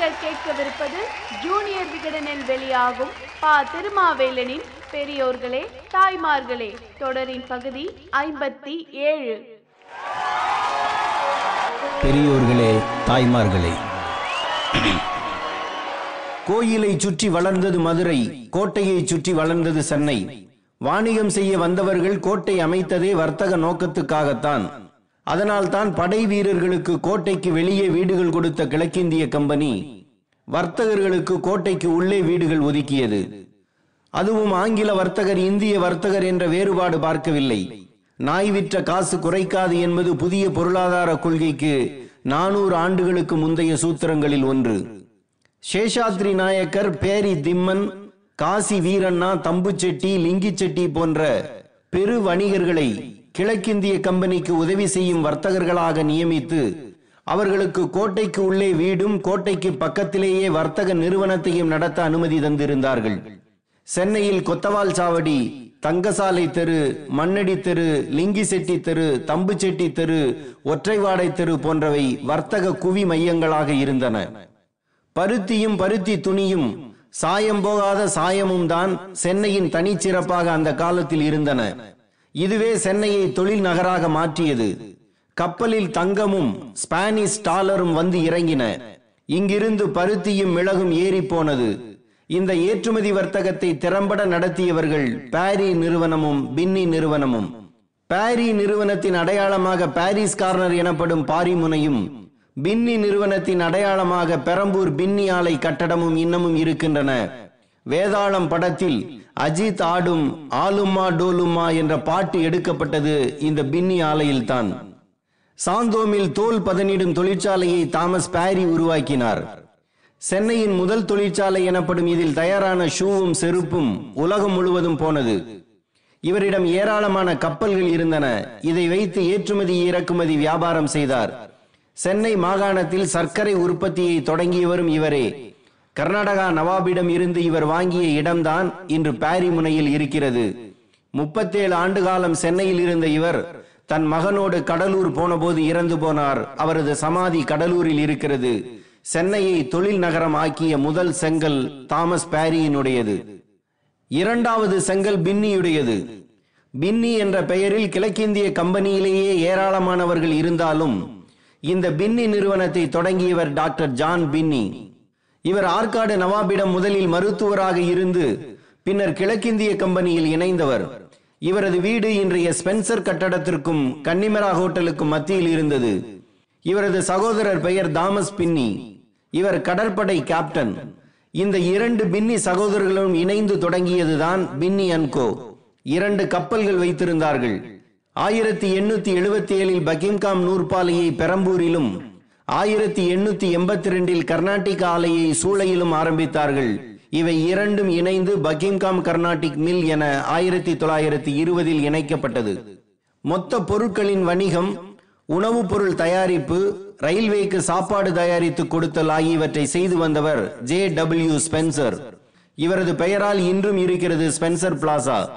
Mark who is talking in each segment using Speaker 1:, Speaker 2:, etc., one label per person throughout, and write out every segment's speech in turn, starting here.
Speaker 1: நீங்கள் கேட்கவிருப்பது ஜூனியர் விகடனில் வெளியாகும் பா. திருமாவேலனின் பெரியோர்களே தாய்மார்களே தொடரின் பகுதி ஐம்பத்தி ஏழு.
Speaker 2: பெரியோர்களே தாய்மார்களே. கோயிலை சுற்றி வளர்ந்தது மதுரை கோட்டையை சுற்றி வளர்ந்தது சென்னை. வாணிகம் செய்ய வந்தவர்கள் கோட்டை அமைத்ததே வர்த்தக நோக்கத்துக்காகத்தான். அதனால்தான் படை வீரர்களுக்கு கோட்டைக்கு வெளியே வீடுகள் கொடுத்த கிழக்கிந்திய கம்பெனி வர்த்தகர்களுக்கு கோட்டைக்கு உள்ளே வீடுகள் ஒதுக்கியது. அதுவும் ஆங்கில வர்த்தகர் இந்திய வர்த்தகர் என்ற வேறுபாடு பார்க்கவில்லை. நாய் விற்ற காசு குறைக்காது என்பது புதிய பொருளாதார கொள்கைக்கு நானூறு ஆண்டுகளுக்கு முந்தைய சூத்திரங்களில் ஒன்று. சேஷாத்ரி நாயக்கர் பேரி திம்மன் காசி வீரண்ணா தம்புச்செட்டி லிங்கிச்செட்டி போன்ற பெரு வணிகர்களை கிழக்கிந்திய கம்பெனிக்கு உதவி செய்யும் வர்த்தகர்களாக நியமித்து அவர்களுக்கு கோட்டைக்கு உள்ளே வீடும் கோட்டைக்கு பக்கத்திலேயே வர்த்தக நிறுவனத்தையும் நடத்த அனுமதி தந்திருந்தார்கள். சென்னையில் கொத்தவால் சாவடி தங்கசாலை தெரு மண்ணடி தெரு லிங்கி செட்டி தெரு தம்புச்செட்டி தெரு ஒற்றைவாடை தெரு போன்றவை வர்த்தக குவி மையங்களாக இருந்தன. பருத்தியும் பருத்தி துணியும் சாயம் போகாத சாயமும் தான் சென்னையின் தனிச்சிறப்பாக அந்த காலத்தில் இருந்தன. இதுவே சென்னையை தொழில் நகராக மாற்றியது. கப்பலில் தங்கமும் ஸ்பானிஷ் டாலரும் வந்து இறங்கின. இங்கிருந்து பருத்தியும் மிளகும் ஏறி போனது. இந்த ஏற்றுமதி வர்த்தகத்தை திறம்பட நடத்தியவர்கள் பாரி நிறுவனமும் பின்னி நிறுவனமும். பாரி நிறுவனத்தின் அடையாளமாக பாரிஸ் கார்னர் எனப்படும் பாரிமுனையும் பின்னி நிறுவனத்தின் அடையாளமாக பெரம்பூர் பின்னி ஆலை கட்டடமும் இன்னமும் இருக்கின்றன. வேதாளம் படத்தில் அஜித் ஆடும் ஆலுமா டோலுமா என்ற பாட்டு எடுக்கப்பட்டது இந்த பின்னி ஆலையில்தான். சாந்தோமில் தோல் பதனிடும் தொழிற்சாலையை தாமஸ் பாரி உருவாக்கினார். சென்னையின் முதல் தொழிற்சாலை எனப்படும் இதில் தயாரான ஷூவும் செருப்பும் உலகம் முழுவதும் போனது. இவரிடம் ஏராளமான கப்பல்கள் இருந்தன. இதை வைத்து ஏற்றுமதி இறக்குமதி வியாபாரம் செய்தார். சென்னை மாகாணத்தில் சர்க்கரை உற்பத்தியை தொடங்கியவரும் இவரே. கர்நாடகா நவாபிடம் இருந்து இவர் வாங்கிய இடம்தான் இன்று பாரி முனையில் இருக்கிறது. முப்பத்தேழு ஆண்டு காலம் சென்னையில் இருந்த இவர் தன் மகனோடு கடலூர் போனபோது இறந்து போனார். அவரது சமாதி கடலூரில் இருக்கிறது. சென்னையை தொழில் நகரம் ஆக்கிய முதல் செங்கல் தாமஸ் பாரியினுடையது. இரண்டாவது செங்கல் பின்னியுடையது. பின்னி என்ற பெயரில் கிழக்கிந்திய கம்பெனியிலேயே ஏராளமானவர்கள் இருந்தாலும் இந்த பின்னி நிறுவனத்தை தொடங்கியவர் டாக்டர் ஜான் பின்னி. இவர் ஆற்காடு நவாபிடம் முதலில் மருத்துவராக இருந்து பின்னர் கிழக்கிந்திய கம்பெனியில் இணைந்தவர். இவரது வீடு இன்றைய ஸ்பென்சர் கட்டடத்திற்கும் கன்னிமரா ஹோட்டலுக்கும் மத்தியில் இருந்தது. இவரது சகோதரர் பெயர் தாமஸ் பின்னி. இவர் கடற்படை கேப்டன். இந்த இரண்டு பின்னி சகோதரர்களும் இணைந்து தொடங்கியதுதான் பின்னி அன்கோ இரண்டு கப்பல்கள் வைத்திருந்தார்கள். ஆயிரத்தி எண்ணூத்தி எழுபத்தி ஏழில் பக்கிம்காம் நூற்பாலையை பெரம்பூரிலும் ஆயிரத்தி எண்ணூத்தி எண்பத்தி ரெண்டில் கர்நாடிக் ஆலையை சூளையிலும் ஆரம்பித்தார்கள். இவை இரண்டும் இணைந்து பக்கிம்காம் கர்நாடிக் மில் என ஆயிரத்தி தொள்ளாயிரத்தி இருபதில் இணைக்கப்பட்டது. மொத்த பொருட்களின் வணிகம் உணவுப் பொருள் தயாரிப்பு ரயில்வேக்கு சாப்பாடு தயாரித்து கொடுத்தல் ஆகியவற்றை செய்து வந்தவர் ஜே டபிள்யூ ஸ்பென்சர். இவரது பெயரால் இன்றும் இருக்கிறது ஸ்பென்சர் பிளாசா.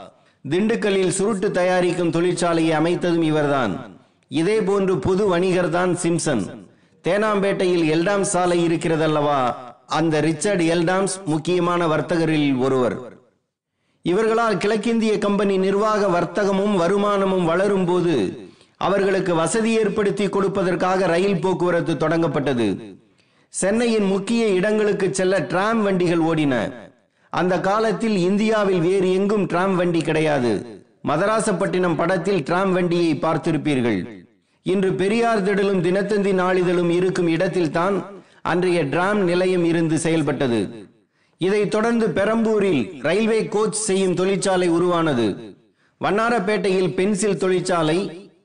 Speaker 2: திண்டுக்கல்லில் சுருட்டு தயாரிக்கும் தொழிற்சாலையை அமைத்ததும் இவர்தான். இதே போன்று புது வணிகர் தான் சிம்சன் தேனாம்பேட்டையில் எல்டாம் சாலை இருக்கிறதல்லவா? அந்த ரிச்சர்ட் எல்டாம்ஸ் முக்கியமான வர்த்தகரில் ஒருவர். இவர்களால் கிழக்கிந்திய கம்பெனி நிர்வாக வர்த்தகமும் வருமானமும் வளரும் போது அவர்களுக்கு வசதி ஏற்படுத்தி கொடுப்பதற்காக ரயில் போக்குவரத்து தொடங்கப்பட்டது. சென்னையின் முக்கிய இடங்களுக்கு செல்ல டிராம் வண்டிகள் ஓடின. அந்த காலத்தில் இந்தியாவில் வேறு எங்கும் டிராம் வண்டி கிடையாது. மதராசப்பட்டினம் படத்தில் டிராம் வண்டியை பார்த்திருப்பீர்கள். இன்று பெரியார் திடலும் தினத்தந்தி நாளிதழும் இருக்கும் இடத்தில் தான் அன்றைய டிராம் நிலையம் இருந்து செயல்பட்டது. இதைத் தொடர்ந்து பெரம்பூரில் ரயில்வே கோச் செய்யும் தொழிற்சாலை உருவானது. வண்ணாரப்பேட்டையில் பென்சில் தொழிற்சாலை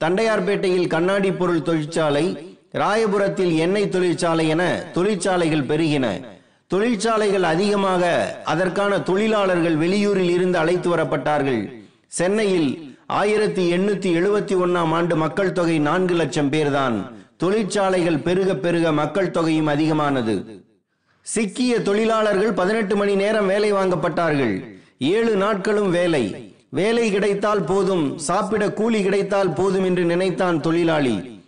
Speaker 2: தண்டையார்பேட்டையில் கண்ணாடி பொருள் தொழிற்சாலை ராயபுரத்தில் எண்ணெய் தொழிற்சாலை என தொழிற்சாலைகள் பெருகின. தொழிற்சாலைகள் அதிகமாக அதற்கான தொழிலாளர்கள் வெளியூரில் இருந்து அழைத்து வரப்பட்டார்கள். சென்னையில் ஆயிரத்தி எண்ணூத்தி எழுபத்தி ஒன்னாம் ஆண்டு மக்கள் தொகை நான்கு லட்சம் பேர்தான். தொழிற்சாலைகள் பெருக பெருக மக்கள் தொகையும் அதிகமானது. சிக்கிய தொழிலாளர்கள் பதினெட்டு மணி நேரம் வேலை வாங்கப்பட்டார்கள். ஏழு நாட்களும் வேலை. வேலை கிடைத்தால் போதும். சாப்பிட கூலி கிடைத்தால் போதும் என்று நினைத்தான் தொழிலாளி.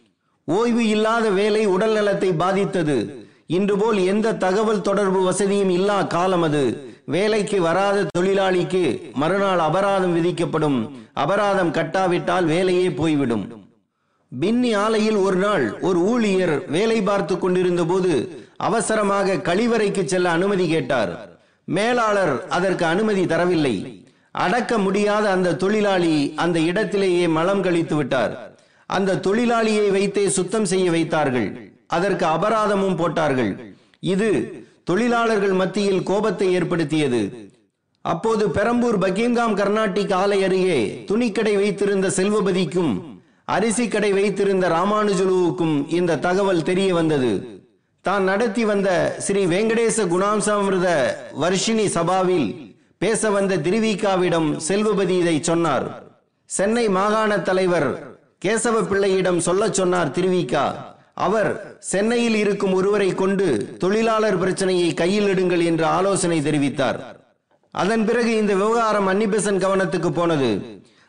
Speaker 2: ஓய்வு இல்லாத வேலை உடல் நலத்தை பாதித்தது. இன்று போல் எந்த தகவல் தொடர்பு வசதியும் இல்லா காலம் அது. வேலைக்கு வராத தொழிலாளிக்கு மறுநாள் அபராதம் விதிக்கப்படும். அபராதம் கட்டாவிட்டால் வேலையே போய்விடும். பின்னி ஆலையில் ஒரு நாள் ஒரு ஊழியர் வேலை பார்த்து கொண்டிருந்த போது அவசரமாக கழிவறைக்கு செல்ல அனுமதி கேட்டார். மேலாளர் அதற்கு அனுமதி தரவில்லை. அடக்க முடியாத அந்த தொழிலாளி அந்த இடத்திலேயே மலம் கழித்து விட்டார். அந்த தொழிலாளியை வைத்தே சுத்தம் செய்ய வைத்தார்கள். அதற்கு அபராதமும் போட்டார்கள். இது தொழிலாளர்கள் மத்தியில் கோபத்தை ஏற்படுத்தியது. அப்போது பெரம்பூர் பக்கிங்காம் கர்நாடிக் ஆலை அருகே துணிக்கடை வைத்திருந்த செல்வபதிக்கும் அரிசி கடை வைத்திருந்த ராமானுஜலுவுக்கும் இந்த தகவல் தெரிய வந்தது. தான் நடத்தி வந்த ஸ்ரீ வெங்கடேச குணாம்சாமிருத வர்ஷினி சபாவில் பேச வந்த திருவிகாவிடம் செல்வபதி இதை சொன்னார். சென்னை மாகாண தலைவர் கேசவ பிள்ளையிடம் சொல்லச் சொன்னார் திருவிகா அவர் சென்னையில் இருக்கும் ஒருவரை கொண்டு தொழிலாளர் பிரச்சனையை கையில் எடுங்கள் என்று ஆலோசனை தெரிவித்தார். அதன் பிறகு இந்த விவகாரம் அன்னிபெசன்ட் கவனத்துக்கு போனது.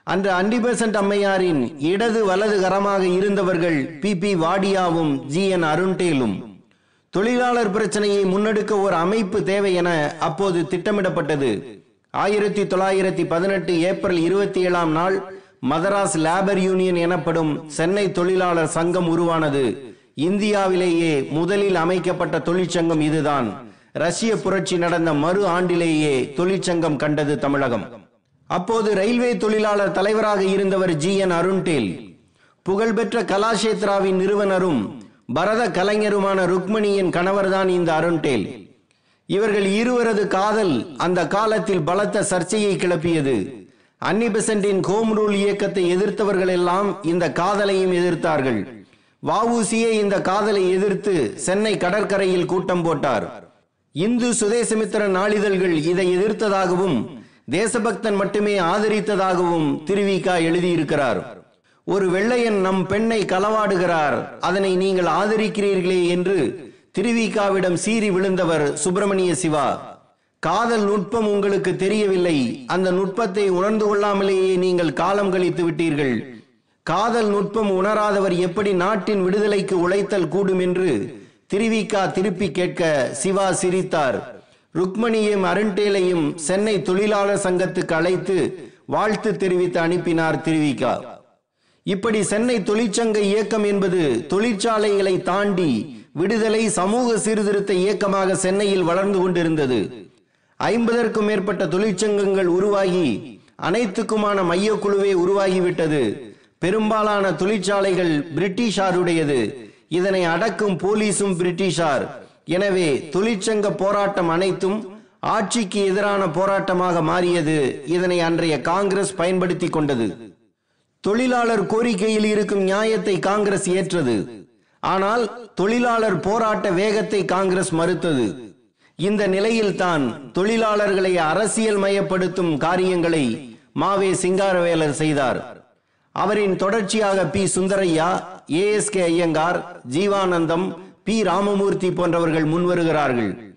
Speaker 2: அன்று அன்னிபெசன்ட் அம்மையாரின் இடது வலது கரமாக இருந்தவர்கள் பி பி வாடியாவும் ஜி என் அருண்டேலும். தொழிலாளர் பிரச்சனையை முன்னெடுக்க ஒரு அமைப்பு தேவை என அப்போது திட்டமிடப்பட்டது. ஆயிரத்தி தொள்ளாயிரத்தி பதினெட்டு ஏப்ரல் இருபத்தி ஏழாம் நாள் மதராஸ் லேபர் யூனியன் எனப்படும் சென்னை தொழிலாளர் சங்கம் உருவானது. இந்தியாவிலேயே முதலில் அமைக்கப்பட்ட தொழிற்சங்கம் இதுதான். ரஷ்ய புரட்சி நடந்த மறு ஆண்டிலேயே தொழிற்சங்கம் கண்டது தமிழகம். அப்போது ரயில்வே தொழிலாளர் தலைவராக இருந்தவர் ஜி. என். அருண்டேல். புகழ்பெற்ற கலாஷேத்ராவின் நிறுவனரும் பரத கலைஞருமான ருக்மணியின் கணவர்தான் இந்த அருண்டேல். இவர்கள் இருவரது காதல் அந்த காலத்தில் பலத்த சர்ச்சையை கிளப்பியது. அன்னி பெசன்டின் ஹோம் ரூல் இயக்கத்தை எதிர்த்தவர்கள் எல்லாம் இந்த காதலையும் எதிர்த்தார்கள். வவுசியே இந்த காதலை எதிர்த்து சென்னை கடற்கரையில் கூட்டம் போட்டார். இந்து சுதேசமித்திர நாளிதழ்கள் இதை எதிர்த்ததாகவும் தேசபக்தன் மட்டுமே ஆதரித்ததாகவும் திருவிகா எழுதியிருக்கிறார். ஒரு வெள்ளையன் நம் பெண்ணை களவாடுகிறார் அதனை நீங்கள் ஆதரிக்கிறீர்களே என்று திருவிகாவிடம் சீறி விழுந்தவர் சுப்பிரமணிய சிவா. காதல் நுட்பம் உங்களுக்கு தெரியவில்லை அந்த நுட்பத்தை உணர்ந்து கொள்ளாமலேயே நீங்கள் காலம் கழித்து விட்டீர்கள். காதல் நுட்பம் உணராதவர் எப்படி நாட்டின் விடுதலைக்கு உழைத்தல் கூடும் என்று திருவிகா திருப்பி கேட்க சிவா சிரித்தார். ருக்மணியும் அருண்டேலையும் சென்னை தொழிலாளர் சங்கத்துக்கு அழைத்து வாழ்த்து தெரிவித்து அனுப்பினார் திருவிக்கா இப்படி சென்னை தொழிற்சங்க இயக்கம் என்பது தொழிற்சாலைகளை தாண்டி விடுதலை சமூக சீர்திருத்த இயக்கமாக சென்னையில் வளர்ந்து கொண்டிருந்தது. ஐம்பதற்கும் மேற்பட்ட தொழிற்சங்கங்கள் உருவாகி அனைத்துக்குமான மையக்குழுவே உருவாகிவிட்டது. பெரும்பாலான தொழிற்சாலைகள் பிரிட்டிஷாருடையது. இதனை அடக்கும் போலீசும் பிரிட்டிஷார். எனவே தொழிற்சங்க போராட்டம் அனைத்தும் ஆட்சிக்கு எதிரான போராட்டமாக மாறியது. இதனை அன்றைய காங்கிரஸ் பயன்படுத்தி கொண்டது. தொழிலாளர் கோரிக்கையில் இருக்கும் நியாயத்தை காங்கிரஸ் ஏற்றது. ஆனால் தொழிலாளர் போராட்ட வேகத்தை காங்கிரஸ் மறுத்தது. இந்த நிலையில்தான் தொழிலாளர்களை அரசியல் மயப்படுத்தும் காரியங்களை மாவே சிங்காரவேலர் செய்தார். அவரின் தொடர்ச்சியாக P. Sundarayya A. S. K. Iyengar Jeevanandam P. Ramamurthy போன்றவர்கள் முன்வருகிறார்கள்.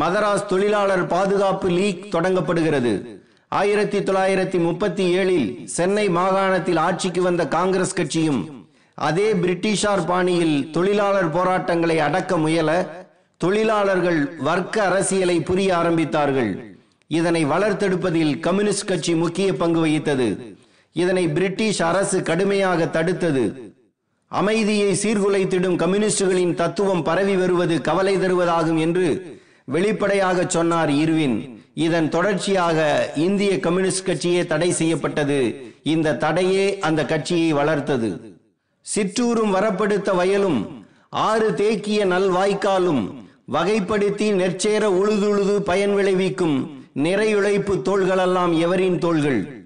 Speaker 2: மதராஸ் தொழிலாளர் பாதுகாப்பு லீக் தொடங்கப்படுகிறது. ஆயிரத்தி தொள்ளாயிரத்தி முப்பத்தி ஏழில் சென்னை மாகாணத்தில் ஆட்சிக்கு வந்த காங்கிரஸ் கட்சியும் அதே பிரிட்டிஷார் பாணியில் தொழிலாளர் போராட்டங்களை அடக்க முயல தொழிலாளர்கள் வர்க்க அரசியலை புரிய ஆரம்பித்தார்கள். இதனை வளர்த்தெடுப்பதில் கம்யூனிஸ்ட் கட்சி முக்கிய பங்கு வகித்தது. இதனை பிரிட்டிஷ் அரசு கடுமையாக தடுத்தது. அமைதியை சீர்குலைத்திடும் கம்யூனிஸ்டுகளின் தத்துவம் பரவி வருவது கவலை தருவதாகும் என்று வெளிப்படையாக சொன்னார் இருவின். இதன் தொடர்ச்சியாக இந்திய கம்யூனிஸ்ட் கட்சியே தடை செய்யப்பட்டது. இந்த தடையே அந்த கட்சியை வளர்த்தது. சிற்றூரும் வரப்படுத்த வயலும் ஆறு தேக்கிய நல்வாய்க்காலும் வகைப்படுத்தி நெற்சேர உழுதுழுது பயன் விளைவிக்கும் நிறையுழைப்பு தோள்களெல்லாம் எவரின் தோள்கள்?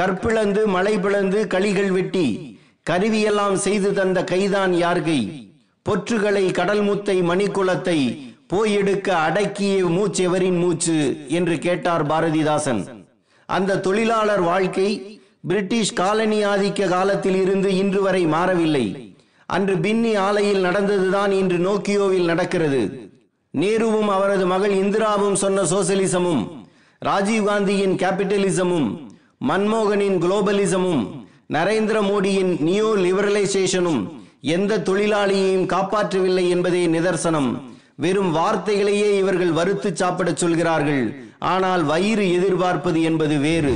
Speaker 2: கற்பிளந்து மலை பிளந்து களிகள் வெட்டி கருவியெல்லாம் செய்து தந்த கைதான் யார்கை? பொற்றுகளை கடல் முத்தை மணிக்குளத்தை போயெடுக்க அடக்கிய மூச்செவரின் மூச்சு? என்று கேட்டார் பாரதிதாசன். அந்த தொழிலாளர் வாழ்க்கை பிரிட்டிஷ் காலனி ஆதிக்க காலத்தில் இருந்து இன்று வரை மாறவில்லை. அன்று பின்னி ஆலையில் நடந்ததுதான் இன்று நோக்கியோவில் நடக்கிறது. நேருவும் அவரது மகள் இந்திராவும் சொன்ன சோசலிசமும் ராஜீவ்காந்தியின் கேபிட்டலிசமும் மன்மோகனின் குளோபலிசமும் நரேந்திர மோடியின் நியோ லிபரலைசேஷனும் எந்த தொழிலாளியையும் காப்பாற்றவில்லை என்பதே நிதர்சனம். வெறும் வார்த்தைகளையே இவர்கள் வறுத்து சாப்பிடச் சொல்கிறார்கள். ஆனால் வயிறு எதிர்பார்ப்பது என்பது வேறு.